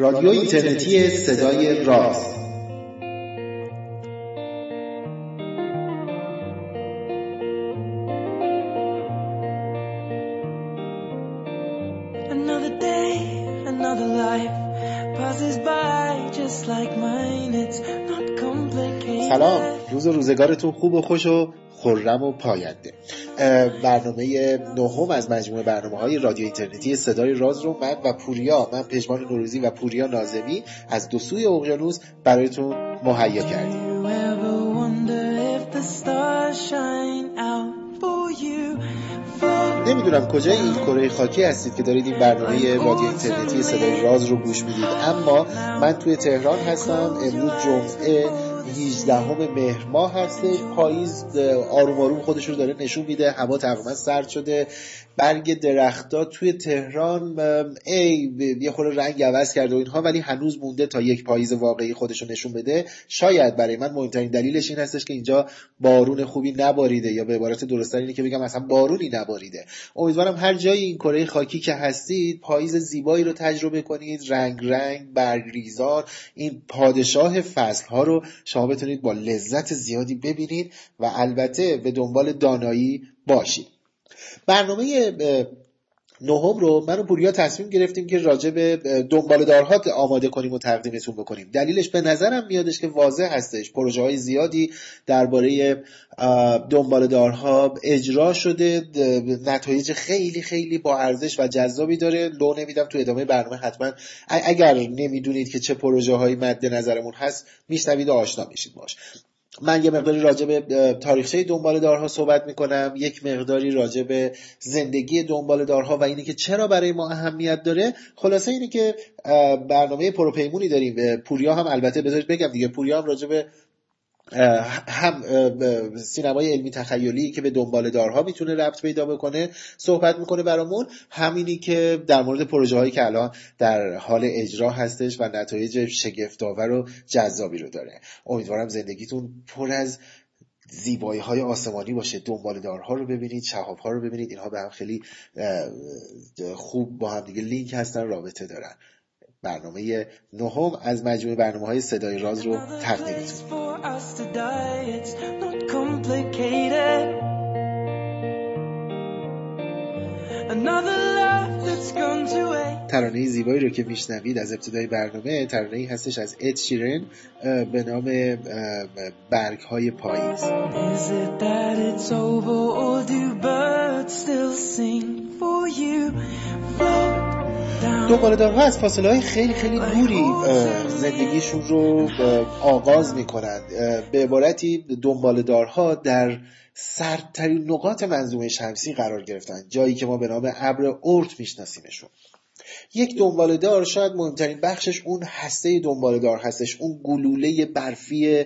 رادیو اینترنتی صدای راز Another day, another life passes by just like mine. It's not complicated. سلام روز و روزگارتون خوب و خوش و خرم و پاینده برنامه نهم از مجموعه برنامه های رادیو اینترنتی صدای راز رو من و پوریا من پژمان نوروزی و پوریا نازمی از دو سوی اقیانوس برایتون مهیا کردیم. نمی‌دونم کجای این کره خاکی هستید که دارید این برنامه رادیو اینترنتی صدای راز رو گوش می‌دید اما من توی تهران هستم امروز جمعه 18 مهر ماه هستش. پاییز آروم آروم خودش رو داره نشون میده. هوا تقریبا سرد شده. برگ درختها توی تهران ای یه خورده رنگ عوض کرده و اینها ولی هنوز مونده تا یک پاییز واقعی خودش رو نشون بده. شاید برای من مهمترین دلیلش این هستش که اینجا بارون خوبی نباریده یا به عبارت درستتر اینه که بگم اصلا بارونی نباریده. امیدوارم هر جای این کره خاکی که هستید پاییز زیبایی رو تجربه کنید. رنگ رنگ برگریزان این پادشاه فصل ها رو شما بتونید با لذت زیادی ببینید و البته به دنبال دانایی باشید. برنامه نهم رو من و پوریا تصمیم گرفتیم که راجع به اه، دنباله‌دارها آماده کنیم و تقدیمتون بکنیم. دلیلش به نظرم میادش که واضح هستش. پروژه های زیادی درباره اه، دنباله‌دارها اجرا شده. نتایج خیلی خیلی با ارزش و جذابی داره. لو نمیدم تو ادامه برنامه حتما. اگر نمی‌دونید که چه پروژه هایی مد نظرمون هست میشنوید و آشنا میشید باش. من یه مقداری راجع به تاریخچه دنبال دارها صحبت می‌کنم. یک مقداری راجع به زندگی دنبال دارها و اینه که چرا برای ما اهمیت داره. خلاصه اینه که برنامه پروپیمونی داریم. پوریا هم البته بذارید بگم دیگه پوریا هم راجع به هم سینمای علمی تخیلی که به دنبال دارها می‌تونه ربط پیدا بکنه صحبت می‌کنه برامون. همینی که در مورد پروژه هایی که الان در حال اجرا هستش و نتایج شگفتآور و جذابی رو داره. امیدوارم زندگیتون پر از زیبایی های آسمانی باشه. دنبال دارها رو ببینید شهاب ها رو ببینید. اینها به هم خیلی خوب با هم دیگه لینک هستن رابطه دارن. برنامه نهم از مجموعه برنامه های صدای راز رو تقدیمتون. ترانه زیبایی رو که میشنوید از ابتدای برنامه ترانه ای هستش از اد شیرن به نام برگ های پاییز. Down. دنباله‌دارها از فاصله های خیلی خیلی دوری زندگیشون رو آغاز می‌کنند به عبارتی دنباله‌دارها در سردترین نقاط منظومه شمسی قرار گرفتن جایی که ما به نام ابر اورت میشناسیمشون یک دنباله‌دار شاید مهمترین بخشش اون هسته دنباله‌دار هستش اون گلوله برفی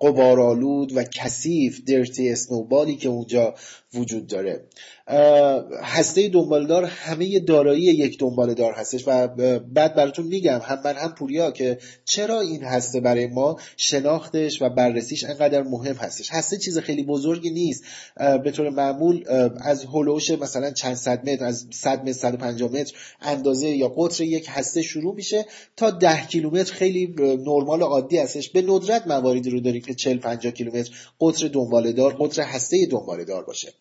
غبارآلود و کثیف درتی اسنوبالی که اونجا وجود داره. هسته دنبالدار همه دارایی یک دنبالدار هستش و بعد براتون میگم هم من هم پوریا که چرا این هسته برای ما شناختش و بررسیش انقدر مهم هستش. هسته چیز خیلی بزرگی نیست. به طور معمول از هلوش مثلا چند صد متر از 100 متر 150 متر اندازه یا قطر یک هسته شروع میشه تا 10 کیلومتر خیلی نرمال و عادی هستش. به ندرت مواردی رو داریم که 40 50 کیلومتر قطر دنباله‌دار قطر هسته دنباله‌دار باشه.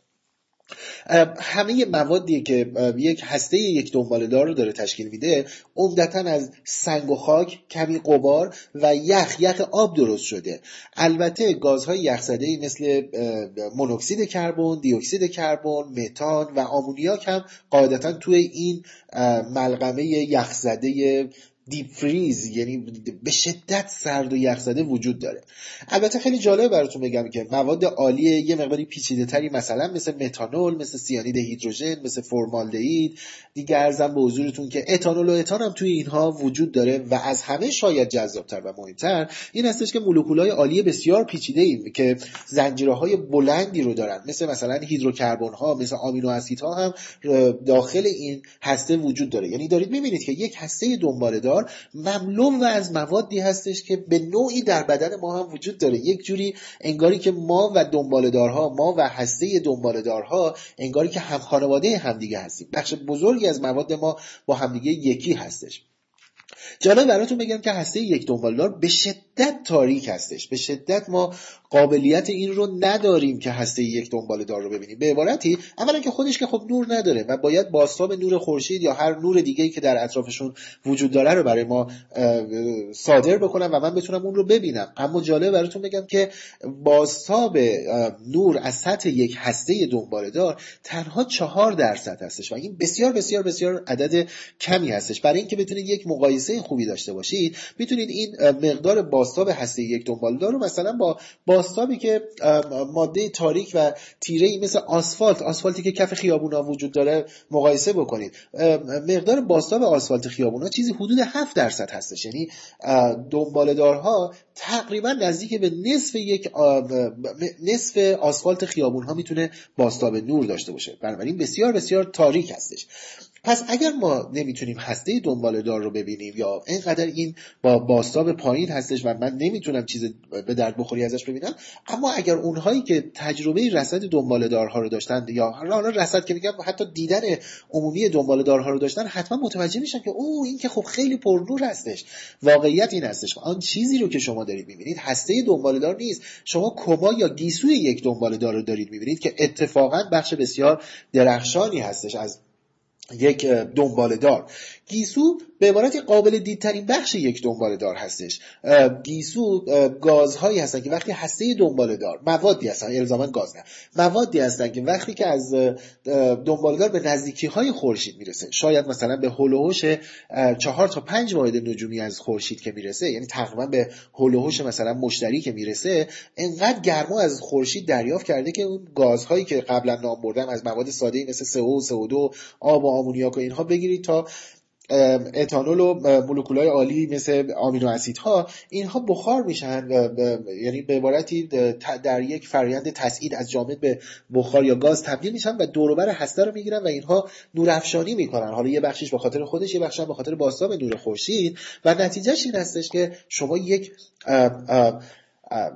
همه موادی که یک هسته یک دنباله‌دار رو داره تشکیل میده عمدتا از سنگ و خاک کمی قبار و یخ یخ آب درست شده. البته گازهای یخزده مثل مونوکسید کربن دیوکسید کربن متان و آمونیاک هم قاعدتا توی این ملغمه یخزده deep freeze یعنی به شدت سرد و یخزده وجود داره. البته خیلی جالب براتون بگم که مواد آلی یه مقداری پیچیده تری مثلا مثل متانول مثل سیانید هیدروژن مثل فرمالدهید دیگه عرضم به حضورتون که اتانول و اتان هم توی اینها وجود داره و از همه شاید جذابتر و مهمتر این هستش که مولکولهای آلی بسیار پیچیده ایم که زنجیرهای بلندی رو دارن. مثل مثلا هیدروکربن ها مثل آمینو اسیدها هم داخل این هسته وجود داره. یعنی دارید می‌بینید که یک هسته دنباله دار مملو از موادی هستش که به نوعی در بدن ما هم وجود داره. یک جوری انگاری که ما و دنباله دارها ما و هسته دنباله دارها انگاری که هم خانواده همدیگه هستیم. بخش بزرگی از مواد ما با همدیگه یکی هستش. جالب براتون بگم که هسته یک دنبالدار به شدت تاریک هستش. به شدت ما قابلیت این رو نداریم که هسته یک دنبال دار رو ببینیم. به عبارتی اولا که خودش که خب نور نداره و باید باستاب نور خورشید یا هر نور دیگه که در اطرافشون وجود داره رو برای ما صادر بکنم و من بتونم اون رو ببینم. اما جالب براتون بگم که باستاب نور از سطح یک هسته دنبال دار تنها چهار درصد هستش و این بسیار بسیار بسیار عدد کمی هستش. برای اینکه بتونید یک مقایسه خوبی داشته باشید می‌تونید این مقدار باستاب هسته یک دنبال دار رو مثلا با باستابی که ماده تاریک و تیره ای مثل آسفالت آسفالتی که کف خیابونا وجود داره مقایسه بکنید. مقدار باستاب آسفالت خیابونا چیزی حدود 7 درصد هستش. یعنی دنبالدارها تقریبا نزدیک به نصف یک نصف آسفالت خیابون ها می‌تونه باستاب نور داشته باشه. بنابراین بسیار بسیار تاریک هستش. پس اگر ما نمی‌تونیم هسته دنبال دار رو ببینیم یا اینقدر این با باستاب پایین هستش و من نمی‌تونم چیز به درد بخوری ازش ببینم اما اگر اونهایی که تجربه رصد دنبال دارها رو داشتن یا حالا رصد که میگم حتی دیدن عمومی دنبال دارها رو داشتن حتما متوجه میشن که او این که خب خیلی پرنور هستش. واقعیت این هستش. آن چیزی رو که شما دارید می‌بینید هسته دنبال دار نیست. شما کما یا گیسوی یک دنبال دار رو دارید می‌بینید که اتفاقا بخش بسیار درخشانی هستش از یک دنبال دار گیسو به عبارت قابل دیدترین بخش یک دنبال دار هستش. گیسو گازهایی هستن که وقتی هسته دنبال دار موادی هستن الزاما گاز نه. موادی هستن که وقتی که از دنبال دار به نزدیکی های خورشید می‌رسه. شاید مثلا به هلوهوش چهار تا پنج واحد نجومی از خورشید که می‌رسه یعنی تقریبا به هلوهوش مثلا مشتری که می‌رسه انقدر گرما از خورشید دریافت کرده که اون گازهایی که قبلا نام بردم از مواد ساده مثل CO, CO2 آب و آمونیاک و اینها بگیرید تا اتانول و مولکولای آلی مثل آمینو اسیدها اینها بخار میشن یعنی به عبارتی در یک فرآیند تصعید از جامد به بخار یا گاز تبدیل میشن و دوروبر هسته رو می‌گیرن و اینها نورافشانی می‌کنن. حالا یه بخشش به خاطر خودش یه بخشش به خاطر بازتاب نور خورشید. و نتیجهش این هستش که شما یک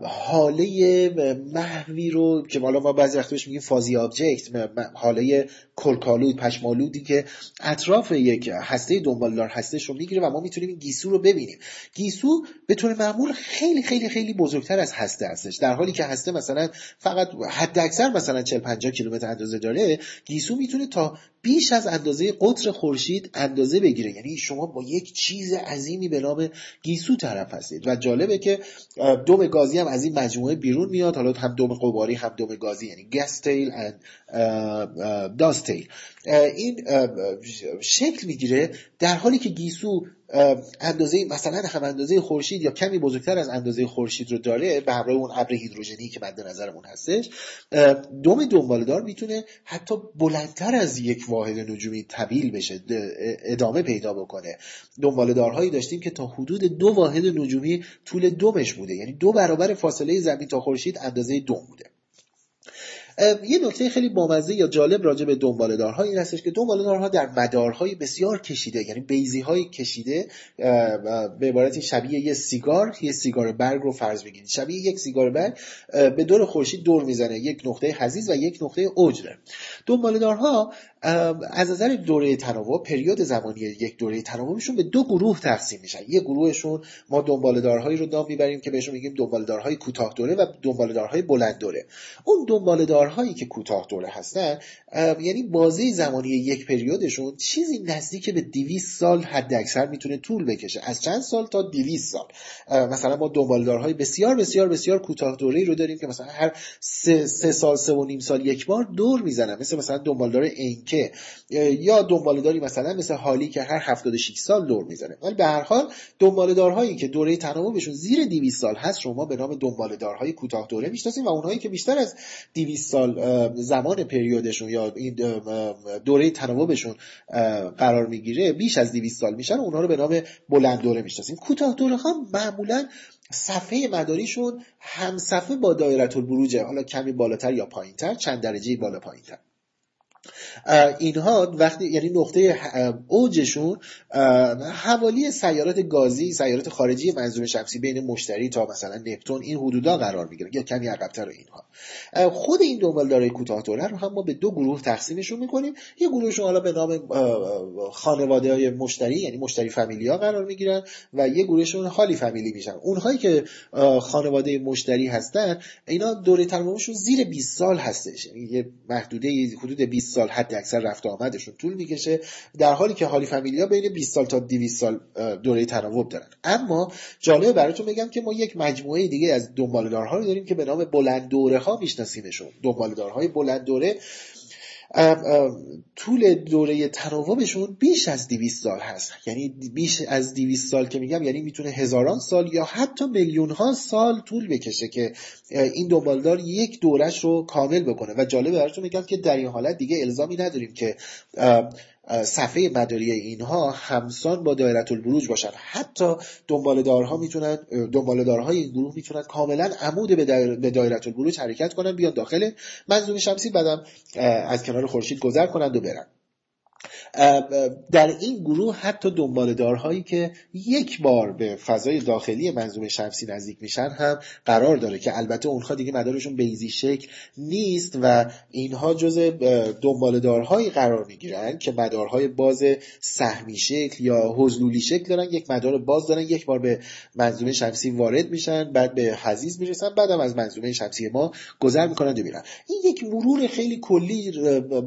هاله محوی رو که حالا ما بعضی وقتا بهش میگیم fuzzy object حاله کلکالود پشمالودی که اطراف یک هسته دنبالدار هستش رو می‌گیره و ما می‌تونیم این گیسو رو ببینیم. گیسو به طور معمول خیلی خیلی خیلی بزرگتر از هسته هستش. در حالی که هسته مثلا فقط حد اکثر مثلا 40 50 کیلومتر اندازه داره گیسو می‌تونه تا بیش از اندازه قطر خورشید اندازه بگیره. یعنی شما با یک چیز عظیمی به نام گیسو طرف هستید. و جالبه که دم گازی هم از این مجموعه بیرون میاد. حالا هم دم قباری هم دم گازی یعنی گستیل و داستیل این شکل می‌گیره در حالی که گیسو اندازه مثلا هم اندازه خورشید یا کمی بزرگتر از اندازه خورشید رو داره به همراه اون ابر هیدروژنی که مد نظرمون هستش دم دنبالدار می‌تونه حتی بلندتر از یک واحد نجومی طویل بشه ادامه پیدا بکنه. دنبالدارهایی داشتیم که تا حدود دو واحد نجومی طول دمش بوده یعنی دو برابر فاصله زمین تا خورشید اندازه دم بوده. یه نکته خیلی بامزه یا جالب راجع به دنبالدارها این هستش که دنبالدارها در مدارهای بسیار کشیده یعنی بیزی های کشیده به عبارتی شبیه یه سیگار یه سیگار برگ رو فرض بگیرید. شبیه یک سیگار برگ به دور خورشید دور می‌زنه یک نقطه حزیز و یک نقطه اوج داره دنبالدارها از نظر دوره تناوب پریود زمانی یک دوره تناوبشون به دو گروه تقسیم میشن. یه گروهشون ما دنبالدارهایی رو نام می‌بریم که بهشون میگیم دنبالدارهای کوتاه دوره و دنبالدارهای بلند دوره. اون دنبالدارهایی که کوتاه دوره هستن یعنی بازه زمانی یک پریودشون چیزی نزدیک به 200 سال حد اکثر می‌تونه طول بکشه. از چند سال تا 200 سال. مثلا ما دنبالدارهای بسیار بسیار بسیار کوتاه دوره رو داریم که مثلا هر سه, سه سال سه و نیم سال یک بار دور می‌زنن. مثل مثلا دنبالدار که یا دنبالداری مثلا مثل حالی که هر 76 سال دور می‌زنه. ولی به هر حال دنبالدارهایی که دوره تناوبشون زیر 200 سال هست شما به نام دنبالدارهای کوتاه دوره می‌شناسید و اونهایی که بیشتر از 200 سال زمان پریودشون یا این دوره تناوبشون قرار می‌گیره بیش از 200 سال میشن اونها رو به نام بلند دوره می‌شناسیم کوتاه دوره ها معمولا صفحه مداریشون هم صفحه با دایره البروجه حالا کمی بالاتر یا پایینتر چند درجه بالا پایینتر. اینها وقتی یعنی نقطه اوجشون حوالی سیارات گازی سیارات خارجی منظومه شمسی بین مشتری تا مثلا نپتون این حدودا قرار می‌گیره. یا کمی عقبتر اینها. خود این دنبالدارای کوتاه دوره رو هم ما به دو گروه تقسیمشون می‌کنیم. یه گروهشون حالا به نام خانواده های مشتری یعنی مشتری فامیلیا قرار می‌گیرن و یه گروهشون حالی فامیلی میشن. اونهایی که خانواده مشتری هستن اینا دوره تمامشون زیر 20 سال هستش. یعنی یه محدوده حدود 20 سال حد اکثر رفت آمدشون طول می‌کشه. در حالی که حالی فامیلیا بین 20 سال تا 200 سال دوره تناوب دارن. اما جالبه براتون بگم که ما یک مجموعه دیگه از دنبالدارها رو داریم که به نام بلند دوره ها میشناسیمشون. دنبالدارهای بلند دوره طول دوره تناوبشون بیش از 200 سال هست. یعنی بیش از 200 سال که میگم یعنی می‌تونه هزاران سال یا حتی میلیون ها سال طول بکشه که این دنبالدار یک دورش رو کامل بکنه. و جالب براتون میگم که در این حالت دیگه الزامی نداریم که صفحه مداری اینها همسان با دایره البروج باشن. حتی دنبالدارها می‌تونن دنبالدارهای این گروه می‌تونن کاملا عمود به دایره البروج حرکت کنن بیان داخل منظومه شمسی بعدم از کنار خورشید گذر کنند و برن. در این گروه حتی دنبالدارهایی که یک بار به فضای داخلی منظومه شمسی نزدیک میشن هم قرار داره که البته اونها دیگه مدارشون بیزی شکل نیست و اینها جز دنبالدارهایی قرار می‌گیرن که مدارهای باز سهمی شکل یا حضلولی شکل دارن یک مدار باز دارن یک بار به منظومه شمسی وارد میشن بعد به حزیز می‌رسن بعدم از منظومه شمسی ما گذر می‌کنن و میرن این یک مرور خیلی کلی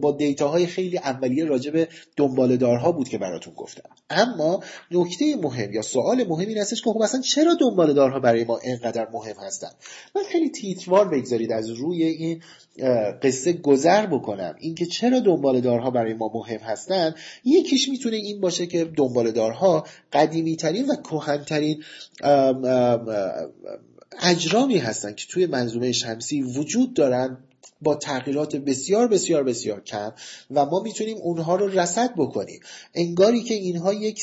با دیتاهای خیلی اولیه راجع دنبالدارها بود که براتون گفتم. اما نکته مهم یا سوال مهم این هستش که خب اصلا چرا دنبالدارها برای ما اینقدر مهم هستن؟ من خیلی تیتروار بگذارید از روی این قصه گذر بکنم. اینکه چرا دنبالدارها برای ما مهم هستن یکیش می‌تونه این باشه که دنبالدارها قدیمی ترین و کهنترین اجرامی هستن که توی منظومه شمسی وجود دارن با تغییرات بسیار بسیار بسیار کم و ما می‌تونیم اونها رو رسد بکنیم. انگاری که اینها یک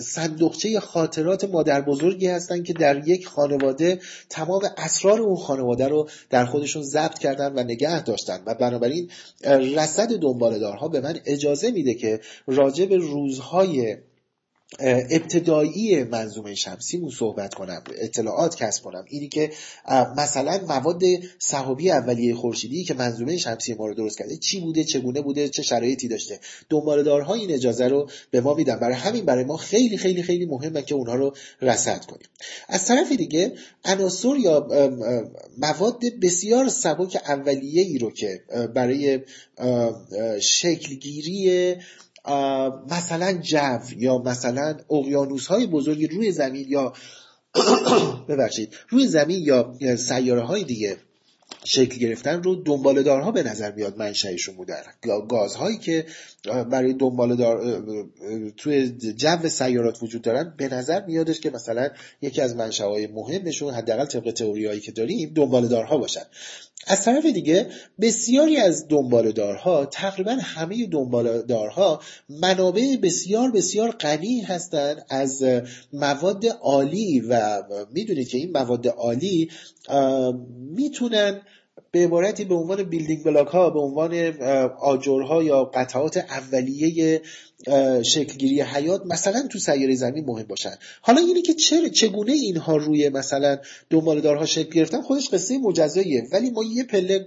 صندوقچه خاطرات مادر بزرگی هستن که در یک خانواده تمام اسرار اون خانواده رو در خودشون ضبط کردن و نگه داشتن و بنابراین رسد دنبالدارها به من اجازه میده که راجع به روزهای ابتدایی منظومه شمسیمون صحبت کنم اطلاعات کسب کنم. اینی که مثلا مواد صحابی اولیه خورشیدی که منظومه شمسی ما رو درست کرده چی بوده چگونه بوده چه شرایطی داشته؟ دنبالدارها این اجازه رو به ما میدن. برای همین برای ما خیلی خیلی خیلی مهمه که اونها رو رصد کنیم. از طرف دیگه عناصر یا مواد بسیار سبک اولیه ای رو که برای شکلگیری مثلا جو یا مثلا اقیانوس های بزرگی روی زمین یا ببخشید روی زمین یا سیاره های دیگه شکل گرفتن رو دنبالدارها به نظر میاد منشأشون بودن. گازهایی که برای دنبالدار توی جو سیارات وجود دارن به نظر میادش که مثلا یکی از منشأهای مهمشون حداقل طبق تئوریایی که داریم دنبالدارها باشن. از طرف دیگه بسیاری از دنبالدارها تقریبا همه دنبالدارها منابع بسیار بسیار غنی هستند از مواد عالی و می‌دونید که این مواد عالی می‌تونن به عبارتی به عنوان بیلدینگ بلاک ها به عنوان آجرها یا قطعات اولیه شکلگیری حیات مثلا تو سیاره زمین مهم باشن. حالا اینه که چرا چگونه اینها روی مثلا دنبالدارها شکل گرفتن خودش قصه مجزاییه. ولی ما یه پله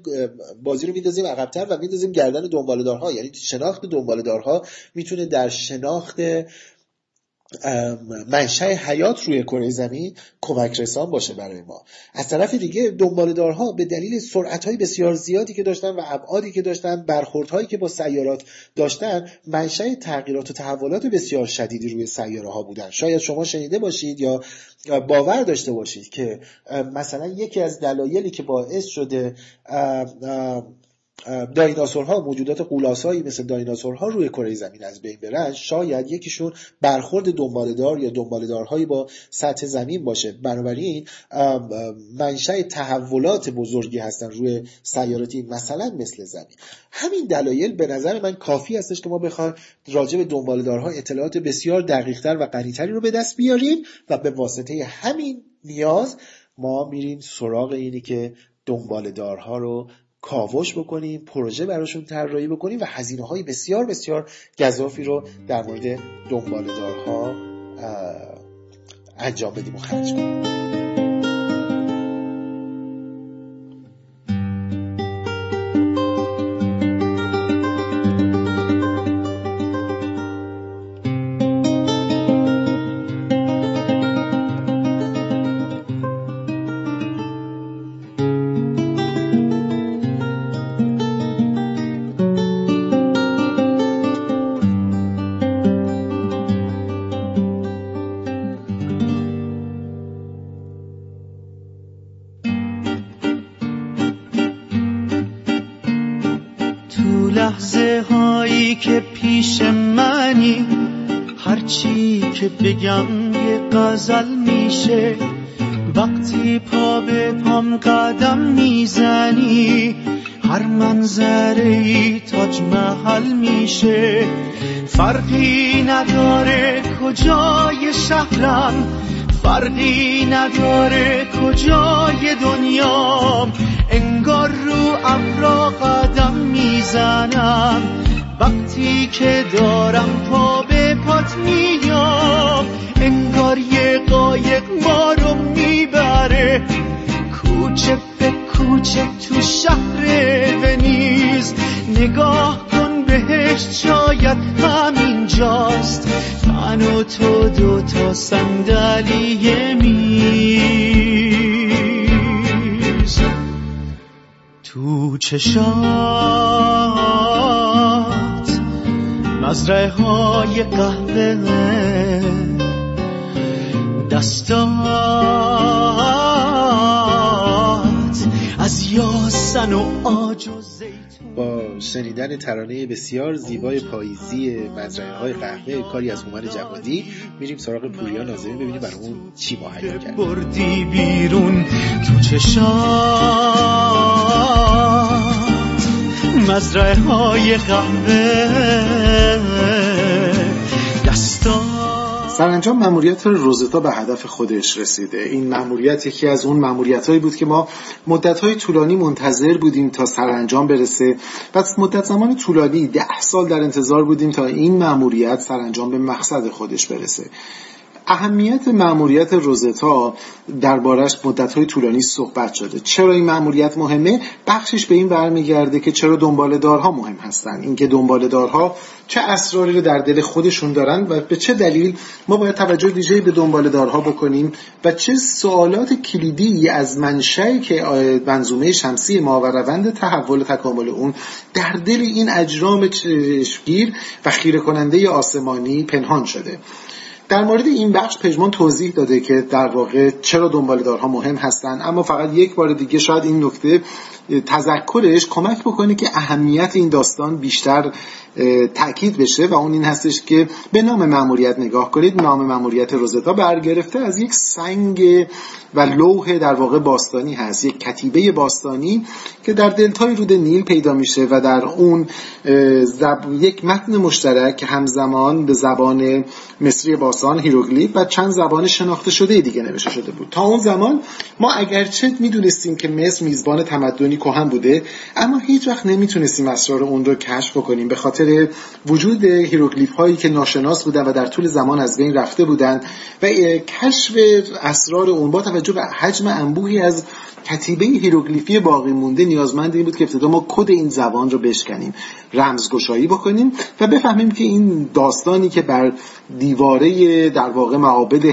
بازی رو میندازیم عقبتر و میندازیم گردن دنبالدارها یعنی شناخت دنبالدارها می‌تونه در شناخت منشأ حیات روی کره زمین کمک رسان باشه برای ما. از طرف دیگه دنبالدارها به دلیل سرعت بسیار زیادی که داشتن و ابعادی که داشتن برخوردهایی که با سیارات داشتن منشأ تغییرات و تحولات بسیار شدیدی روی سیاره ها بودن. شاید شما شنیده باشید یا باور داشته باشید که مثلا یکی از دلایلی که باعث شده دایناسورها موجودات قولاسایی مثل دایناسورها روی کره زمین از بین برن شاید یکیشون برخورد دنبالدار یا دنبالدارهایی با سطح زمین باشه. بنابراین منشأ تحولات بزرگی هستن روی سیاراتی مثلا مثل زمین. همین دلایل به نظر من کافی هستش که ما بخوایم راجع به دنبالدارها اطلاعات بسیار دقیقتر و غنیتری رو به دست بیاریم و به واسطه همین نیاز ما میریم سراغ اینی که دنبالدارها رو کاوش بکنیم پروژه براشون طراحی بکنیم و هزینه های بسیار بسیار گذافی رو در مورد دنبالدارها انجام بدیم و خرج کنیم. بگم یه غزل میشه. وقتی پا به پام قدم می‌زنی هر منظره ای تاج محل میشه. فرقی نداره کجای شهرم فرقی نداره کجای دنیام. انگار رو ابرا قدم می‌زنم. وقتی که دارم چشات. مزرعه های قهوه. دستات از یاسن و آج و شنیدن ترانه بسیار زیبای پاییزی مزرعه های قهوه کاری از هومن جوادی. میریم سراغ پوریا نازمی ببینیم برامون چی مهیا کرد. بردی بیرون تو چشات مزرعه های قهوه. سرانجام مأموریت روزتا به هدف خودش رسیده. این مأموریت یکی از اون مأموریت‌هایی بود که ما مدت‌های طولانی منتظر بودیم تا سرانجام برسه. و مدت زمان طولانی ده سال در انتظار بودیم تا این مأموریت سرانجام به مقصد خودش برسه. اهمیت مأموریت روزتا دربارش مدت‌های طولانی صحبت شده. چرا این مأموریت مهمه؟ بخشش به این برمیگرده که چرا دنباله‌دارها مهم هستن. اینکه دنباله‌دارها چه اسراری رو در دل خودشون دارن و به چه دلیل ما باید توجه ویژه‌ای به دنباله‌دارها بکنیم و چه سوالات کلیدی از منشأی که منظومه شمسی ما و روند تحول تکامل اون در دل این اجرام چشمگیر و خیره کننده آسمانی پنهان شده. در مورد این بخش پژمان توضیح داده که در واقع چرا دنباله‌دارها مهم هستند اما فقط یک بار دیگه شاید این نکته تذکرش کمک بکنه که اهمیت این داستان بیشتر تاکید بشه و اون این هستش که به نام مأموریت نگاه کنید. نام مأموریت روزتا برگرفته از یک سنگ و لوح در واقع باستانی هست یک کتیبه باستانی که در دلتای رود نیل پیدا میشه و در اون زب... یک متن مشترک همزمان به زبان مصری باستان هیروگلیف و چند زبان شناخته شده دیگه نوشته شده بود. تا اون زمان ما اگرچه می‌دونستیم که مصر میزبان تمدنی کهن بوده اما هیچ وقت نمی‌تونستیم اسرار اون رو کشف بکنیم. به خاطر وجود هیروگلیف هایی که ناشناس بودن و در طول زمان از بین رفته بودند و کشف اسرار اون با توجه به حجم انبوهی از کتیبه هیروگلیفی باقی مونده نیازمند این بود که ابتدا ما کد این زبان رو بشکنیم رمزگشایی بکنیم و بفهمیم که این داستانی که بر دیواره در واقع معابد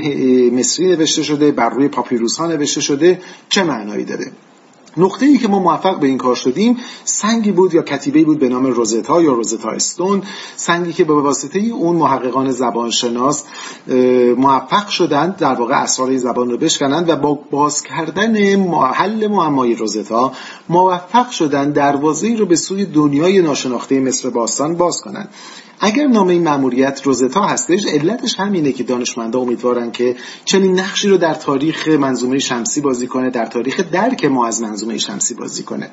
مصری نوشته شده بر روی پاپیروس ها نوشته شده چه معنایی داره. نقطه ای که ما موفق به این کار شدیم سنگی بود یا کتیبه بود به نام روزتا یا Rosetta Stone. سنگی که به واسطه اون محققان زبانشناس موفق شدند در واقع اسرار زبان رو بشکنند و با باز کردن حل معمای روزتا موفق شدند دروازه رو به سوی دنیای ناشناخته مصر باستان باز کنند. اگر نام این مأموریت روزتا هستش علتش همینه که دانشمندا امیدوارن که چنین نقشی رو در تاریخ منظومه شمسی بازی کنه در تاریخ درک ما از منظومه شمسی بازی کنه.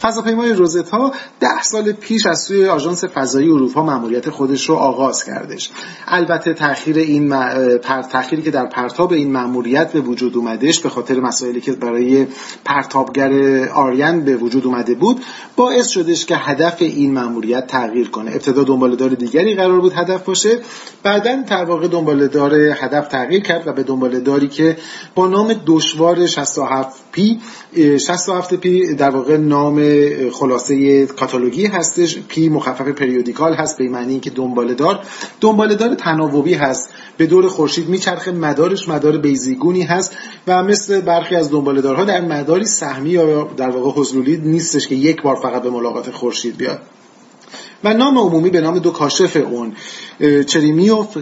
فضاپیمای روزتا ده سال پیش از سوی آژانس فضایی اروپا مأموریت خودش رو آغاز کردش. البته تاخیر این تأخیری که در پرتاب این مأموریت به وجود اومدش به خاطر مسائلی که برای پرتابگر آریان به وجود اومده بود باعث شدش که هدف این مأموریت تغییر کنه. ابتدا دنبالدار دیگری قرار بود هدف باشه بعدا در واقع دنبالدار هدف تغییر کرد و به دنبالداری که با نام دشوار 67 P 67 P در واقع نام خلاصه کاتالوگی هستش. P مخفف periodical هست به معنی که دنبالدار دنبالدار تناوبی هست. به دور خورشید میچرخه مدارش مدار بیزیگونی هست و مثل برخی از دنبالدارها در مداری سهمی یا در واقع حضلولی نیستش که یک بار فقط به ملاقات خورشید بیاد. و نام عمومی به نام دو کاشف اون چریمیوف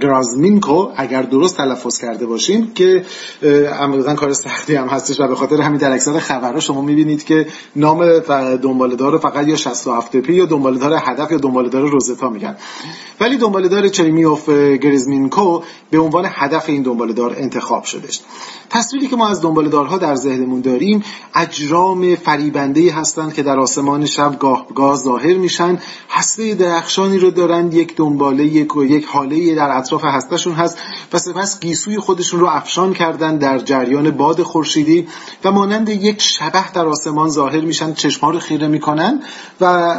گرازمینکو اگر درست تلفظ کرده باشیم که عملا کار سختی هم هستش و به خاطر همین در اکثر خبرها شما می‌بینید که نام دنبالدار فقط یا 67 پی یا دنبالدار هدف یا دنبالدار روزتا میگن. ولی دنبالدار چریمیوف گرزمینکو به عنوان هدف این دنبالدار انتخاب شدش تصویری که ما از دنبالدارها در ذهنمون داریم اجرام فریبنده هستند که در آسمان شب گاه گاه ظاهر میشن هسته درخشانی رو دارند یک دنباله یک, یک حاله در اطراف هستشون هست و سپس گیسوی خودشون رو افشان کردن در جریان باد خورشیدی و مانند یک شبه در آسمان ظاهر میشن چشمها رو خیره می‌کنن و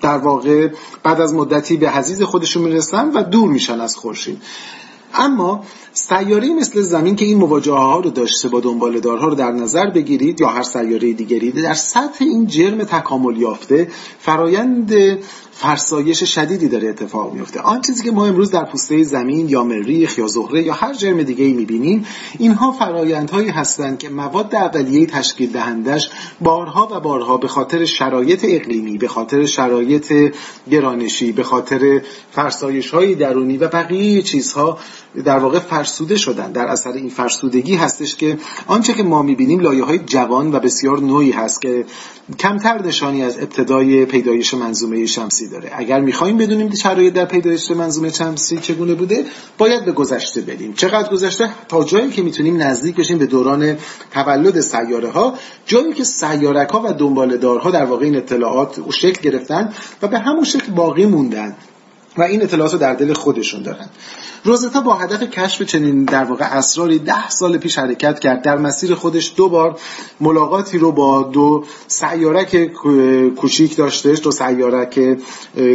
در واقع بعد از مدتی به حزیز خودشون می‌رسن و دور میشن از خورشید. اما سیاره مثل زمین که این مواجهه ها رو داشته با دنبالدارها رو در نظر بگیرید یا هر سیاره دیگری در سطح این جرم تکامل یافته فرایند فرسایش شدیدی داره اتفاق میفته آن چیزی که ما امروز در پوسته زمین یا مریخ یا زهره یا هر جرم دیگه ای می‌بینیم اینها فرایندهایی هستند که مواد اولیه تشکیل دهندش بارها و بارها به خاطر شرایط اقلیمی به خاطر شرایط گرانشی به خاطر فرسایش های درونی و بقیه چیزها در واقع فرسوده شدن. در اثر این فرسودگی هستش که آنچه که ما می‌بینیم لایه های جوان و بسیار نوعی هست که کمتر نشانی از ابتدای پیدایش منظومه شمسی داره. اگر می‌خوایم بدونیم شرایط در پیدایش منظومه شمسی چگونه بوده باید به گذشته بریم. چقدر گذشته؟ تا جایی که می‌تونیم نزدیک بشیم به دوران تولد سیاره ها جایی که سیارک ها و دنبالدارها در واقع این اطلاعات شکل گرفتن و به همون شکل باقی موندن. و این اطلاعات رو در دل خودشون دارن. روزتا با هدف کشف چنین در واقع اسراری ده سال پیش حرکت کرد. در مسیر خودش دو بار ملاقاتی رو با دو سیارک کوچیک داشتش دو سیارک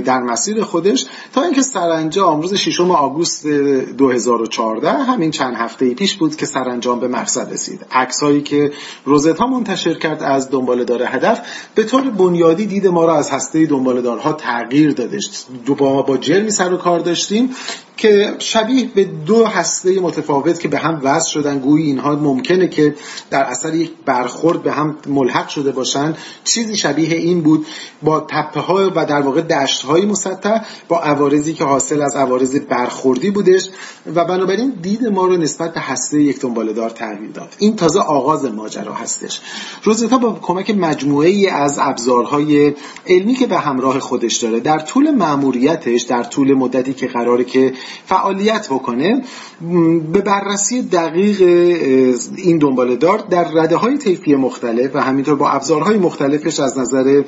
در مسیر خودش تا اینکه سرانجام روز 6 آگوست 2014 همین چند هفته پیش بود که سرانجام به مقصد رسید. عکسایی که روزتا منتشر کرد از دنبالدار هدف به طور بنیادی دید ما را از هسته دنبالدارها تغییر دادش. با جرمی سر و کار داشتیم که شبیه به دو هسته متفاوت که به هم وصل شدن گویی اینها ممکنه که در اثر یک برخورد به هم ملحق شده باشن. چیزی شبیه این بود با تپه ها و در واقع دشت های مسطح با عوارضی که حاصل از عوارض برخوردی بودش و بنابراین دید ما رو نسبت به هسته یک دنبالدار تغییر داد. این تازه آغاز ماجرا هستش. روزتا با کمک مجموعه ای از ابزارهای علمی که به همراه خودش داره در طول مأموریتش در طول مدتی که قراره که فعالیت بکنه به بررسی دقیق این دنباله دار در رده های طیفی مختلف و همینطور با ابزارهای مختلفش از نظر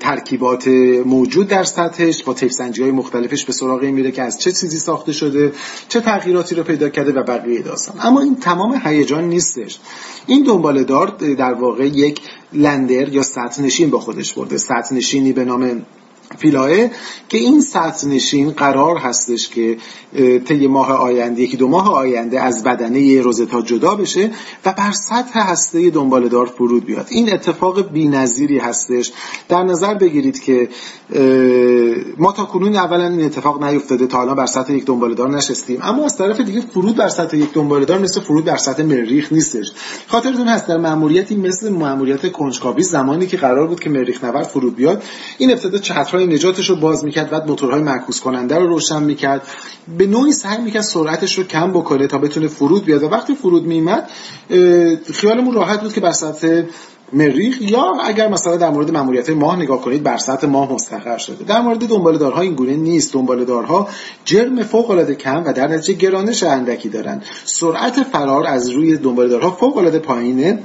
ترکیبات موجود در سطحش با طیف سنجی های مختلفش به سراغ این میره که از چه چیزی ساخته شده چه تغییراتی رو پیدا کرده و بقیه داستان. اما این تمام هیجان نیستش. این دنباله دار در واقع یک لندر یا سطح نشین با خودش برده. سطح نشینی به نام فیلاه که این سطح نشین قرار هستش که طی ماه آینده یکی دو ماه آینده از بدنه روزتا جدا بشه و بر سطح هسته دنبالدار فرود بیاد. این اتفاق بی‌نظیری هستش. در نظر بگیرید که ما تا کنون اولا این اتفاق نیفتاده تا الان بر سطح یک دنبالدار نشستیم. اما از طرف دیگه فرود بر سطح یک دنبالدار مثل فرود بر سطح مریخ نیستش. خاطرتون هست در ماموریتی مثل ماموریت کنجکاوی زمانی که قرار بود که مریخ نورد فرود بیاد این ابتدا چترهای نجاتش رو باز می‌کرد بعد موتورهای معکوس کننده رو روشن می‌کرد. به نوعی سعی می‌کرد سرعتش رو کم بکنه تا بتونه فرود بیاد. و وقتی فرود میمد خیالمون راحت بود که بر سطح مریخ یا اگر مثلا در مورد ماموریت ماه نگاه کنید بر سطح ماه مستقر شده. در مورد دنبالدارها این گونه نیست. دنبالدارها جرم فوق العاده کم و در نتیجه گرانش اندکی دارن. سرعت فرار از روی دنبالدارها فوق العاده پایینه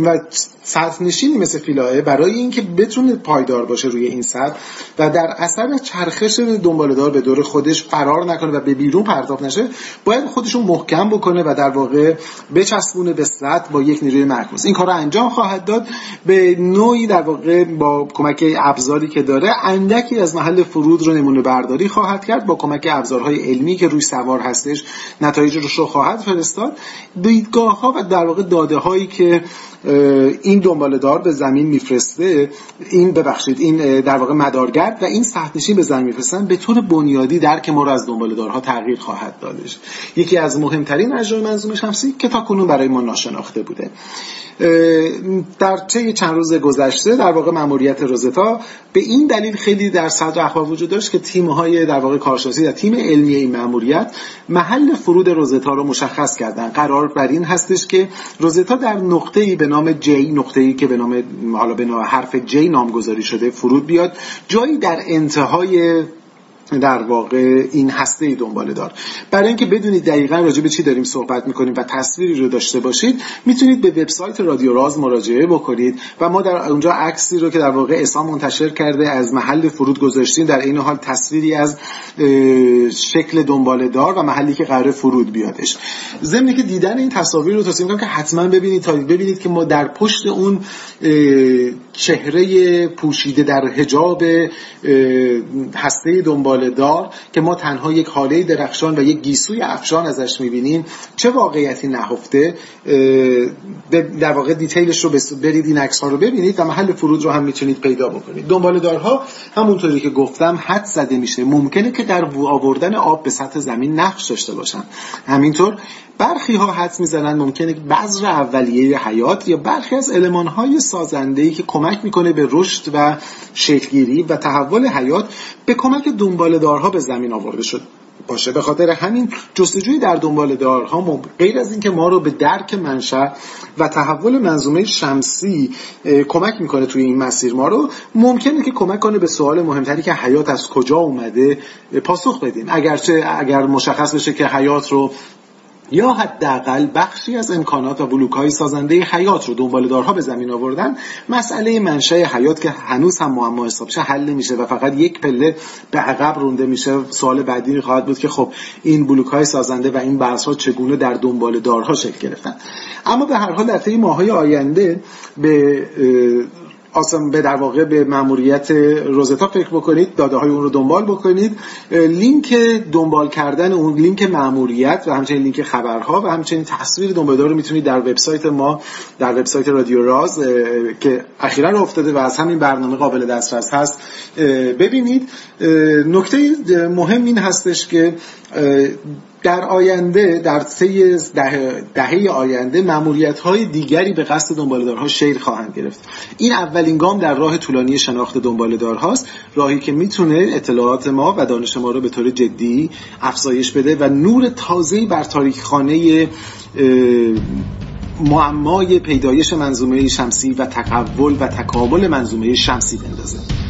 و سطح نشینی مثل فیلاه برای اینکه بتونه پایدار باشه روی این سطح و در اثر چرخش دنبالدار به دور خودش فرار نکنه و به بیرون پرتاب نشه باید خودشون محکم بکنه و در واقع بچسبونه به سطح با یک نیروی معکوس این کار رو انجام خواهد داد. به نوعی در واقع با کمک ابزاری که داره اندکی از محل فرود رو نمونه برداری خواهد کرد با کمک ابزارهای علمی که روی سوار هستش نتایج رو خواهد فرستاد. دیدگاه ها و در واقع داده هایی که این دنباله دار به زمین میفرسته این ببخشید این در واقع مدارگرد و این سهتنشین به زمین میفرستن به طور بنیادی درک ما رو از دنباله دارها تغییر خواهد دادش. یکی از مهمترین اجرای منظومه شمسی که تا کنون برای ما ناشناخته بوده. در طی چند روز گذشته در واقع ماموریت روزتا به این دلیل خیلی در صدر اخبار وجود داشت که تیم های در واقع کارشناسی و تیم علمی این ماموریت محل فرود روزتا رو مشخص کردن. قرار بر این هستش که روزتا در نقطه ای به نام جی نقطه ای که به نام حالا به نام حرف جی نامگذاری شده فرود بیاد. جایی در انتهای در واقع این هسته دنباله دار. برای اینکه بدونید دقیقا راجع به چی داریم صحبت می‌کنیم و تصویری رو داشته باشید می‌تونید به وبسایت رادیو راز مراجعه بکنید و ما در اونجا عکسی رو که در واقع اسام منتشر کرده از محل فرود گذاشتیم در این حال تصویری از شکل دنباله دار و محلی که قرار فرود بیادش. ضمن که دیدن این تصاویر رو توصیه می‌کنم که حتما ببینید تا ببینید که ما در پشت اون چهره پوشیده در حجاب هسته دنباله دار که ما تنها یک حاله درخشان و یک گیسوی افشان ازش می‌بینیم چه واقعیتی نهفته؟ در واقع دیتیلش رو برید این عکس ها رو ببینید و محل فرود رو هم می‌تونید پیدا بکنید. دنباله دارها همونطوری که گفتم حد زده میشه. ممکنه که در آوردن آب به سطح زمین نقش داشته باشن. همینطور برخی ها حد می‌زنن ممکنه بذر اولیه حیات یا برخی از علمان های سازنده که کمک می‌کنه به رشد و شکلگیری و تحول حیات به کمک دنبال دارها به زمین آورده شد. باشه به خاطر همین جستجوی در دنبال دارها غیر از اینکه ما رو به درک منشأ و تحول منظومه شمسی کمک می‌کنه توی این مسیر ما رو ممکنه که کمک کنه به سوال مهمتری که حیات از کجا اومده پاسخ بدیم. اگرچه اگر مشخص بشه که حیات رو یا حداقل بخشی از امکانات و بلوک های سازنده حیات رو دنبال دارها به زمین آوردن مسئله منشأ حیات که هنوز هم معما حساب شه حل نمیشه و فقط یک پله به عقب رونده میشه. سوال بعدی خواهد بود که خب این بلوک های سازنده و این بحث ها چگونه در دنبال دارها شکل گرفتن؟ اما به هر حال در طی ماهای آینده به آسم به در واقع به ماموریت روزتا فکر بکنید داده های اون رو دنبال بکنید. لینک دنبال کردن اون لینک ماموریت و همچنین لینک خبرها و همچنین تصویر دنبالدار رو می‌تونید در وبسایت ما در وبسایت رادیو راز که اخیرا افتاده و از همین برنامه قابل دسترس هست ببینید. نکته مهم این هستش که در آینده در طی دهه, آینده ماموریت های دیگری به قصد دنبالدارها شیر خواهند گرفت. این اولین گام در راه طولانی شناخت دنبالدارهاست راهی که می‌تونه اطلاعات ما و دانش ما رو به طور جدی افزایش بده و نور تازه‌ای بر تاریخ خانه معمای پیدایش منظومه شمسی و تکول و تکامل منظومه شمسی بندازه.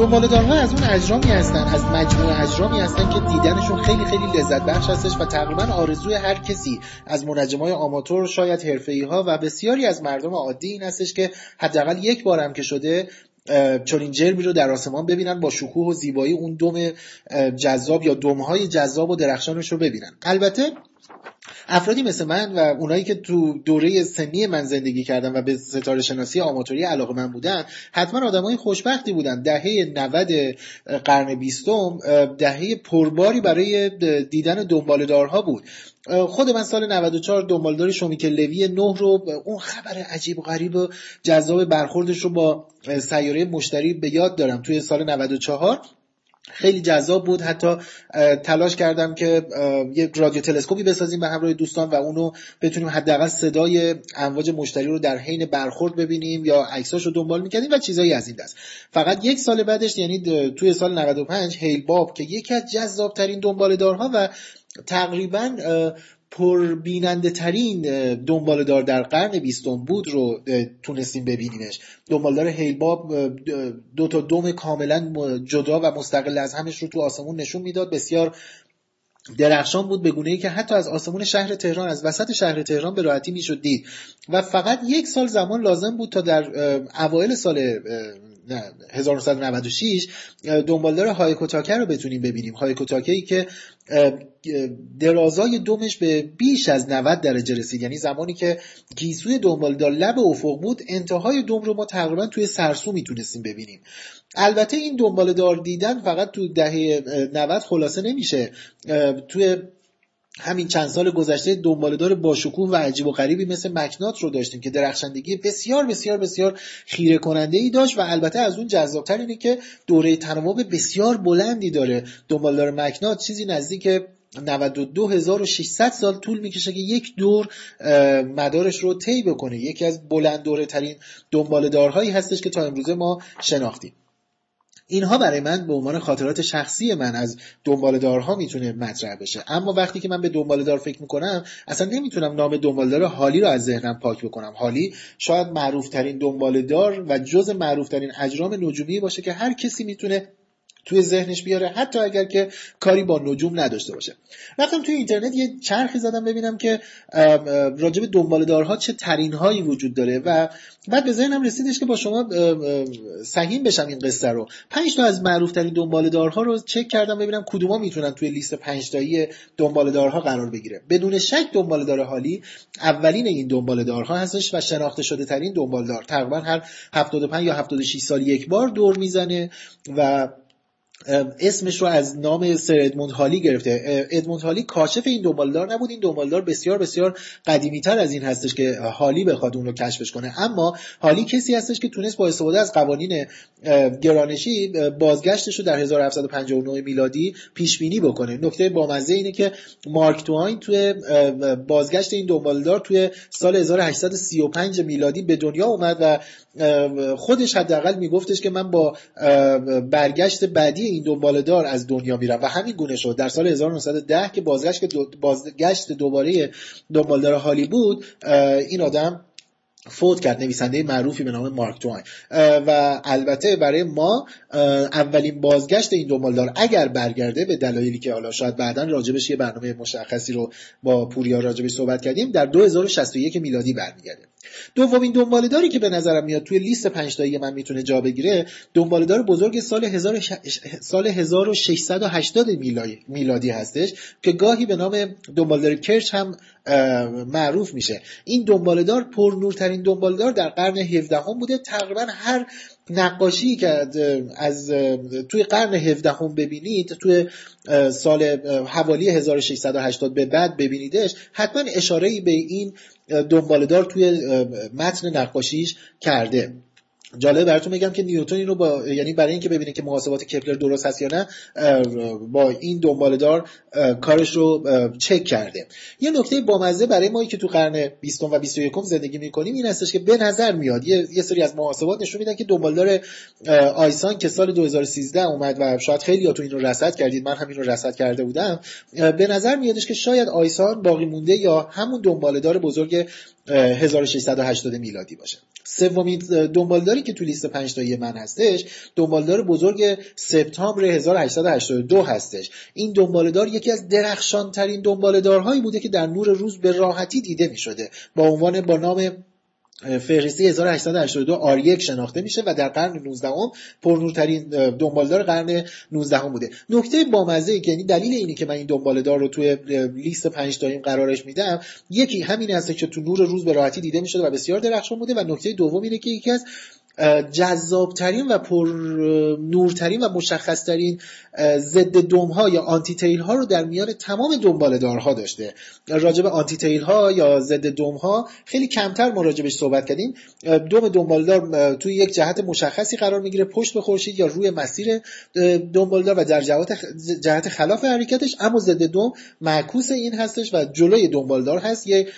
دنبالدارها از اون اجرامی هستن از مجموعه اجرامی هستن که دیدنشون خیلی خیلی لذت بخش هستش و تقریبا آرزوی هر کسی از منجمای آماتور شاید حرفه‌ای ها و بسیاری از مردم عادی این هستش که حداقل یک بارم که شده چنین جرمی رو در آسمان ببینن با شکوه و زیبایی اون دم جذاب یا دمهای جذاب و درخشانش رو ببینن. البته افرادی مثل من و اونایی که تو دوره سنی من زندگی کردن و به ستاره شناسی آماتوری علاقه من بودن حتما آدمای خوشبختی بودن. دهه 90 قرن بیستم دهه پرباری برای دیدن دنبالدارها بود. خود من سال 94 دنبالدار شومیک لوی نه رو اون خبر عجیب و غریب و جذاب برخوردش رو با سیاره مشتری به یاد دارم. توی سال 94 خیلی جذاب بود. حتی تلاش کردم که یک رادیو تلسکوپی بسازیم به همراه دوستان و اونو بتونیم حداقل صدای امواج مشتری رو در حین برخورد ببینیم یا عکساش رو دنبال می‌کردیم و چیزایی از این دست. فقط یک سال بعدش یعنی توی سال 95 هیل باب که یکی از جذابترین دنبالدارها و تقریبا پربیننده ترین دنبالدار در قرن بیستم بود رو تونستیم ببینیمش دنبالدار هیلباب دو تا دوم کاملا جدا و مستقل از همش رو تو آسمون نشون می‌داد. بسیار درخشان بود به گونه ای که حتی از آسمون شهر تهران از وسط شهر تهران به راحتی می‌شد دید. و فقط یک سال زمان لازم بود تا در اوایل سال 1996 دنبالدار هایکوتاکه رو بتونیم ببینیم. هایکوتاکه ای که درازای دومش به بیش از 90 درجه رسید. یعنی زمانی که گیسوی دنبالدار لب افق بود انتهای دوم رو ما تقریبا توی سرسو می‌تونستیم ببینیم. البته این دنبالدار دیدن فقط تو دهه 90 خلاصه نمیشه. توی همین چند سال گذشته دنبالدار باشکوه و عجیب و غریبی مثل مکنات رو داشتیم که درخشندگی بسیار بسیار بسیار خیره کننده ای داشت و البته از اون جذابتر اینه که دوره تناوب بسیار بلندی داره. دنبالدار مکنات چیزی نزدیک 92600 سال طول می‌کشه که یک دور مدارش رو طی بکنه. یکی از بلند دوره ترین دنبالدارهایی هستش که تا امروزه ما شناختیم. اینها برای من به عنوان خاطرات شخصی من از دنبالدارها می‌تونه مطرح بشه. اما وقتی که من به دنبالدار فکر می‌کنم اصلا نمی‌تونم نام دنبالدار حالی رو از ذهنم پاک بکنم. حالی شاید معروفترین دنبالدار و جز معروفترین اجرام نجومی باشه که هر کسی می‌تونه توی ذهنش بیاره. حتی اگر که کاری با نجوم نداشته باشه. رفتم توی اینترنت یه چرخی زدم ببینم که راجب دنبالدارها چه ترین هایی وجود داره و بعد به ذهنم رسیدش که با شما سهیم بشم این قصه رو. پنج تا از معروف ترین دنبالدارها رو چک کردم ببینم کدوما می‌تونن توی لیست پنج تایی دنبالدارها قرار بگیره. بدون شک دنبالدار حالی اولین این دنبالدارها هستش و شناخته شده ترین دنبالدار تقریبا هر 75 یا 76 سال یک بار دور می‌زنه و اسمش رو از نام سر ادموند هالی گرفته. ادموند هالی کاشف این دنبالدار نبود. این دنبالدار بسیار بسیار قدیمی تر از این هستش که هالی بخواد اون رو کشفش کنه. اما هالی کسی هستش که تونست با استفاده از قوانین گرانشی بازگشتش رو در 1759 میلادی پیش بینی بکنه. نکته بامزه اینه که مارک توین توی بازگشت این دنبالدار توی سال 1835 میلادی به دنیا اومد و خودش حداقل میگفتش که من با برگشت بعدی این دنبالدار از دنیا میرم و همین گونه شد. در سال 1910 که بازگشت بازگشت دوباره دنبالدار هالی بود این آدم فوت کرد نویسنده معروفی به نام مارک توین. و البته برای ما اولین بازگشت این دنبالدار اگر برگرده به دلایلی که حالا شاید بعدا راجبش یه برنامه مشخصی رو با پوریا راجبش صحبت کردیم در 2061 میلادی برمیگرده. دومین دنبالداری که به نظرم میاد توی لیست پنج تایی من می‌تونه جا بگیره دنبالدار بزرگ سال, هزار سال 1680 میلادی هستش که گاهی به نام دنبالدار کرچ هم معروف میشه. این دنبالدار پرنورترین دنبالدار در قرن 17 هم بوده. تقریبا هر نقاشی که از توی قرن 17 هم ببینید توی سال حوالی 1680 به بعد ببینیدش حتما اشاره به این دنبالدار توی متن نقاشیش کرده. جالب براتون میگم که نیوتن اینو با یعنی برای اینکه ببینه که محاسبات کپلر درست هست یا نه با این دنبالدار کارش رو چک کرده. یه نکته بامزه برای ما که تو قرن 20 و 21 زندگی می‌کنیم این هستش که به نظر میاد یه, یه سری از محاسبات نشون میدن که دنبالدار آیسان که سال 2013 اومد و شاید خیلی تو این رو رصد کردید من همین رو رصد کرده بودم به نظر میادش که شاید آیسان باقی مونده یا همون دنبالدار بزرگ 1680 میلادی باشه. سومین دنبالداری که تو لیست 5 تایی من هستش دنبالدار بزرگ سپتامبر 1882 هستش. این دنبالدار یکی از درخشان ترین دنبالدارهایی بوده که در نور روز به راحتی دیده می شده با عنوان با نام فهرستی 1882 آریک شناخته میشه و در قرن 19 هم پرنورترین دنبالدار قرن 19 هم بوده. نکته بامزه ای که یعنی دلیل اینی که من این دنبالدار رو توی لیست پنج تاییم قرارش میدم یکی همین هست که تو نور روز به راحتی دیده می‌شده و بسیار درخشان بوده و نکته دوم اینه که یکی از جذابترین و پر نورترین و مشخصترین ضد دم ها یا آنتی تیل ها رو در میان تمام دنبالدارها داشته. راجب آنتی تیل ها یا ضد دم ها خیلی کمتر ما راجبش صحبت کردیم. دم دنبالدار توی یک جهت مشخصی قرار می‌گیره پشت به خورشید یا روی مسیر دنبالدار و در جهت خلاف حرکتش. اما ضد دم معکوس این هستش و جلوی دنبالدار هست. یه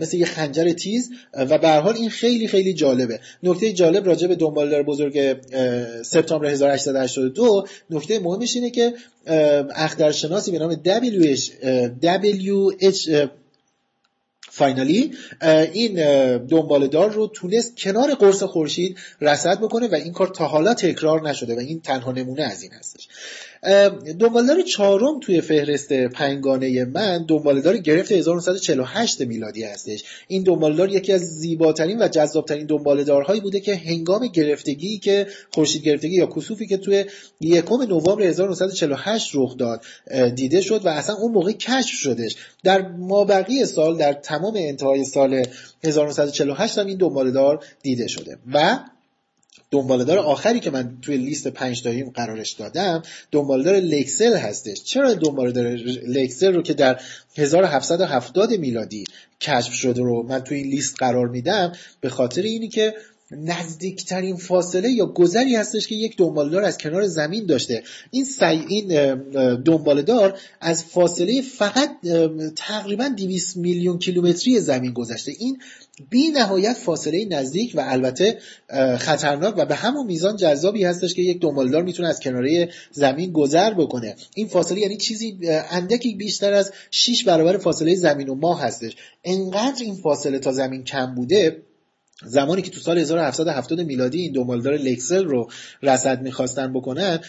مثل یه خنجر تیز. و به حال این خیلی خیلی جالبه. نکته جالب راجع به دنبالدار بزرگ سپتامبر 1882 نکته مهمش اینه که اخترشناسی به نام WH, WH فاینالی این دنبالدار رو تونست کنار قرص خورشید رصد بکنه و این کار تا حالا تکرار نشده و این تنها نمونه از این هستش. دنبالدار چهارم توی فهرست پنگانه من دنبالدار گرفت 1948 میلادی هستش. این دنبالدار یکی از زیباترین و جذابترین دنبالدارهایی بوده که هنگام گرفتگی که خورشید گرفتگی یا کسوفی که توی یکم نوامبر 1948 رخ داد دیده شد و اصلا اون موقع کشف شدش. در مابقی سال در تمام انتهای سال 1948 هم این دنبالدار دیده شده و دنبالدار آخری که من توی لیست پنج تاییم قرارش دادم دنبالدار لکسل هستش. چرا دنبالدار لکسل رو که در 1770 میلادی کشف شده رو من توی این لیست قرار میدم؟ به خاطر اینی که نزدیکترین فاصله یا گذری هستش که یک دنبالدار از کنار زمین داشته. این سی این دنبالدار از فاصله فقط تقریبا 200 میلیون کیلومتری زمین گذشته. این بی نهایت فاصله نزدیک و البته خطرناک و به همون میزان جذابی هستش که یک دنبالدار می‌تونه از کناره زمین گذر بکنه. این فاصله یعنی چیزی اندکی بیشتر از 6 برابر فاصله زمین و ماه هستش. انقدر این فاصله تا زمین کم بوده زمانی که تو سال 1770 میلادی این دنبالدار لکسل رو رصد می‌خواستن بکنن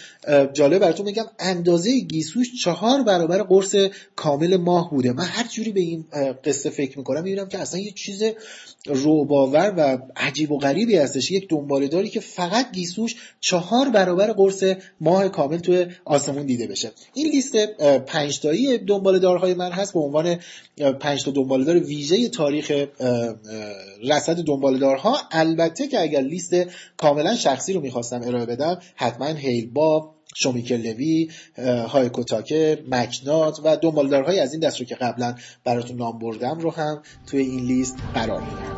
جالب براتون بگم اندازه گیسوش چهار برابر قرص کامل ماه بوده. من هر جوری به این قصه فکر می‌کنم می‌بینم که اصلا یه چیز روباور و عجیب و غریبی هستش. یک دنبالداری که فقط گیسوش چهار برابر قرص ماه کامل توی آسمون دیده بشه. این لیست پنجتایی دنبالدارهای من هست. به عنوان پنج تا دنبالدار ویژه تاریخ رصد دنبالدارها البته که اگر لیست کاملا شخصی رو می‌خواستم ارائه بدم حتما هیل با شومیکل لوی های کوتاکه مکنات و دنبالدارهای از این دست رو که قبلا براتون نام بردم رو هم توی این لیست قرار میدم.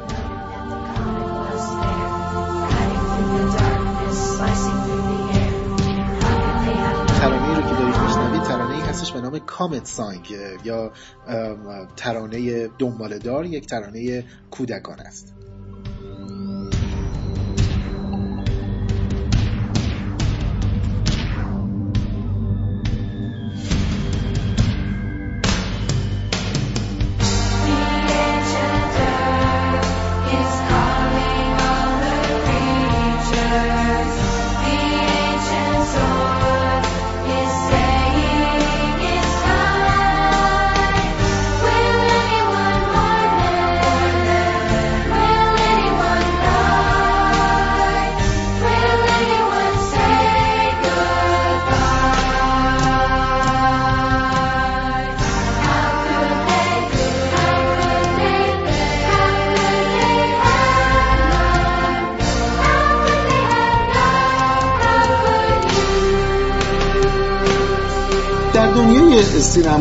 رو که ترانه ای هستش به نام کامت سانگ یا ترانه دنبالدار یک ترانه کودکان است.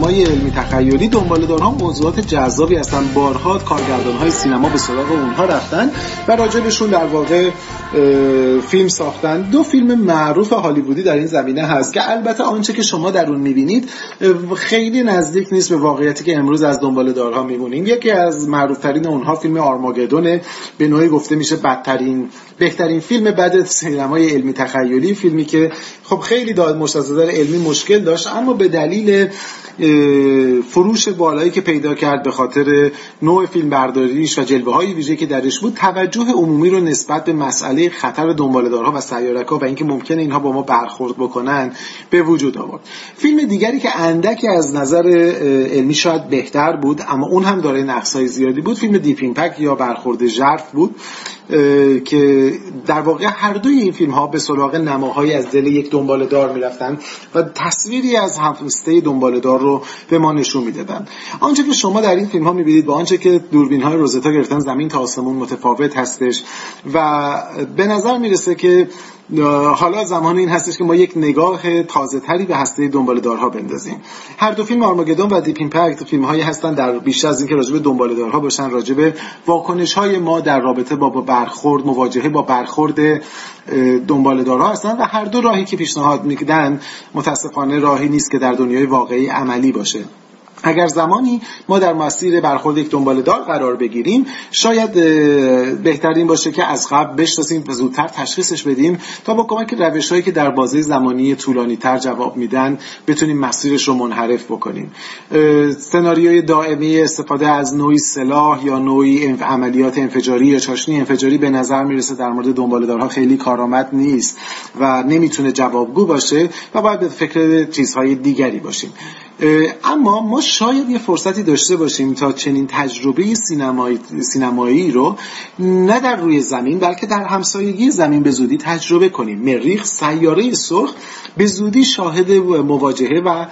سینمای تخیلی دنبالدارها موضوعات جذابی هستن. بارها کارگردانهای سینما به سراغ اونها رفتن و راجبشون در واقع فیلم ساختن. دو فیلم معروف هالیوودی در این زمینه هست که البته آنچه که شما در اون می‌بینید خیلی نزدیک نیست به واقعیتی که امروز از دنبالدارها می‌بینیم یکی از معروفترین اونها فیلم آرماگدون به نوعی گفته میشه بدترین بهترین فیلم بعد سینمای علمی تخیلی. فیلمی که خب خیلی داد نظر علمی مشکل داشت اما به دلیل فروش بالایی که پیدا کرد به خاطر نوع فیلم برداریش و جلوه های ویژه که درش بود توجه عمومی رو نسبت به مسئله خطر دنبالدارها و سیارک و اینکه ممکنه اینها با ما برخورد بکنن به وجود آورد. فیلم دیگری که اندکی از نظر علمی شاید بهتر بود اما اون هم داره نقصای زیادی بود فیلم دیپ یا برخورد ژرف بود. که در واقع هر دوی این فیلم ها به سراغ نماهایی از دل یک دنبال دار می‌رفتن و تصویری از هسته دنبال دار رو به ما نشون می‌دادن. آنچه که شما در این فیلم ها می‌بینید با آنچه که دوربین های Rosetta گرفتن زمین تا آسمون متفاوت هستش و به نظر می‌رسه که حالا زمان این هستش که ما یک نگاه تازه تری به هسته دنبال دارها بندازیم. هر دو فیلم Armageddon و Deep Impact فیلم هایی هستن در بیشتر از اینکه راجع به دنبال دارها باشن راجع به واکنش های ما در رابطه با برخورد مواجهه با برخورد دنبال دارها هستن و هر دو راهی که پیشنهاد میدن متاسفانه راهی نیست که در دنیای واقعی عملی باشه. اگر زمانی ما در مسیر برخورد یک دنبال دار قرار بگیریم شاید بهترین باشه که از قبل بشناسیم و زودتر تشخیصش بدیم تا با کمک روش هایی که در بازه زمانی طولانی تر جواب میدن بتونیم مسیرش رو منحرف بکنیم. سناریوی دائمی استفاده از نوعی سلاح یا نوعی عملیات انفجاری یا چاشنی انفجاری به نظر می‌رسه در مورد دنبال دارها خیلی کارآمد نیست و نمی‌تونه جوابگو باشه و باید به فکر چیزهای دیگری باشیم. اما ما شاید یه فرصتی داشته باشیم تا چنین تجربه سینمایی, سینمایی رو نه در روی زمین بلکه در همسایگی زمین به زودی تجربه کنیم. مریخ سیاره سرخ به زودی شاهد مواجهه و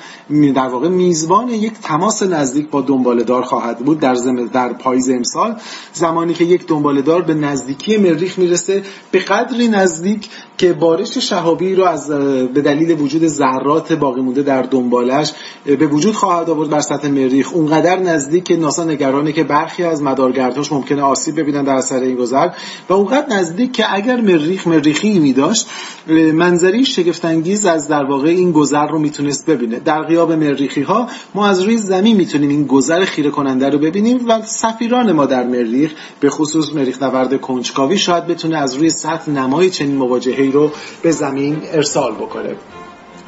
در واقع میزبان یک تماس نزدیک با دنبالدار خواهد بود. در, در پاییز امسال زمانی که یک دنبالدار به نزدیکی مریخ می‌رسه به قدری نزدیک که بارش شهابی رو از به دلیل وجود ذرات باقی مونده در دنبالش به وجود خواهد آورد. بر سطح مریخ اونقدر نزدیک ناسا نگرانه که برخی از مدارگردهاش ممکنه آسیب ببینن در اثر این گذر و اونقدر نزدیک که اگر مریخ مریخی می داشت منظری شگفتانگیز از در واقع این گذر رو می‌تونست ببینه. در غیاب مریخی ها ما از روی زمین می‌تونیم این گذر خیره کننده رو ببینیم و سفیران ما در مریخ به خصوص مریخ نورد کنجکاوی شاید بتونه از روی سطح نمای چنین مواجهه رو به زمین ارسال بکنه.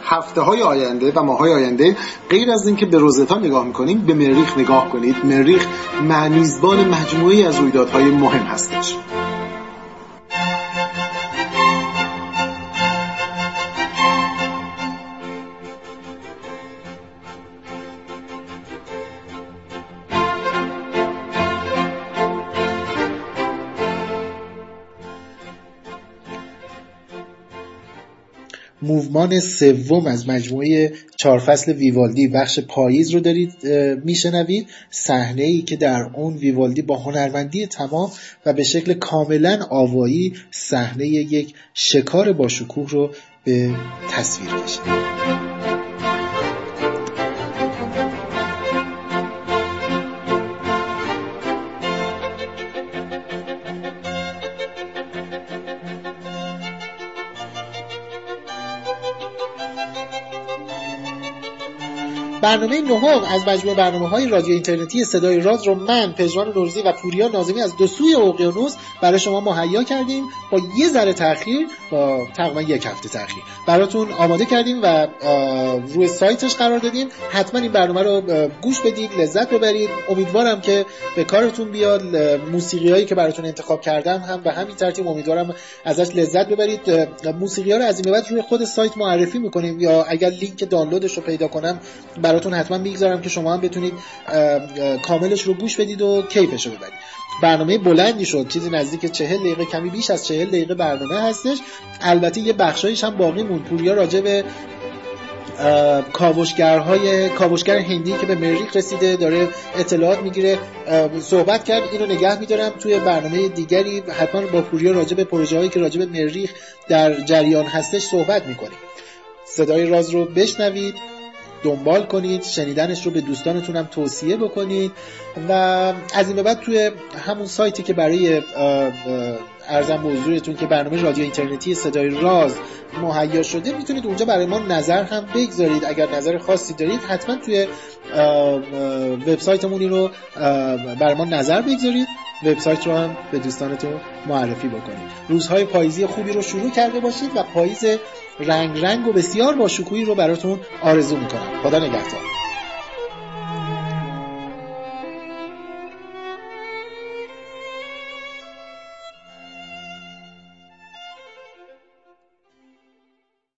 هفته های آینده و ماه های آینده غیر از اینکه به روزتا نگاه می‌کنیم به مریخ نگاه کنید. مریخ معنیزبان مجموعی از رویدادهای مهم هستش. موومان سوم از مجموعه چهار فصل ویوالدی بخش پاییز رو دارید میشنوید. صحنه ای که در اون ویوالدی با هنرمندی تمام و به شکل کاملا آوایی صحنه یک شکار با شکوه رو به تصویر کشید. برنامه نهم از مجموعه برنامه های رادیو اینترنتی صدای راز رو من پژمان نورزی و پوریا نازمی از دو سوی اقیانوس برای شما مهیا کردیم با یه ذره تاخیر با تقریبا یک هفته تاخیر براتون آماده کردیم و روی سایتش قرار دادیم. حتما این برنامه رو گوش بدید لذت ببرید. امیدوارم که به کارتون بیاد. موسیقی هایی که براتون انتخاب کردم هم به همین ترتیب امیدوارم ازش لذت ببرید. موسیقی ها رو از این بعد روی خود سایت معرفی می‌کنیم یا اگر لینک دانلودش رو پیدا کنم براتون حتما می‌گذارم که شما هم بتونید کاملش رو گوش بدید و کیفش رو ببرید. برنامه بلندی شد. چیزی نزدیک چهل دقیقه کمی بیش از چهل دقیقه برنامه هستش. البته یه بخشایش هم باقی مون پوریا راجع به کاوشگرهای کاوشگر هندی که به مریخ رسیده داره اطلاعات می‌گیره. صحبت کرد اینو نگه میدارم. توی برنامه دیگری حتما با پوریا راجع به پروژه هایی که راجع به مریخ در جریان هستش صحبت می‌کنیم. صدای راز رو بشنوید. دنبال کنید شنیدنش رو به دوستانتون هم توصیه بکنید و از این به بعد توی همون سایتی که برای ارزم به حضورتون که برنامه رادیو اینترنتی صدای راز مهیا شده می‌تونید اونجا برای ما نظر هم بگذارید. اگر نظر خاصی دارید حتما توی وبسایتمون رو برای ما نظر بگذارید. وبسایت رو هم به دوستانتون معرفی بکنید. روزهای پاییزی خوبی رو شروع کرده باشید و پاییز رنگ رنگ و بسیار با شکوهی رو براتون آرزو می‌کنم. خدا نگهدار.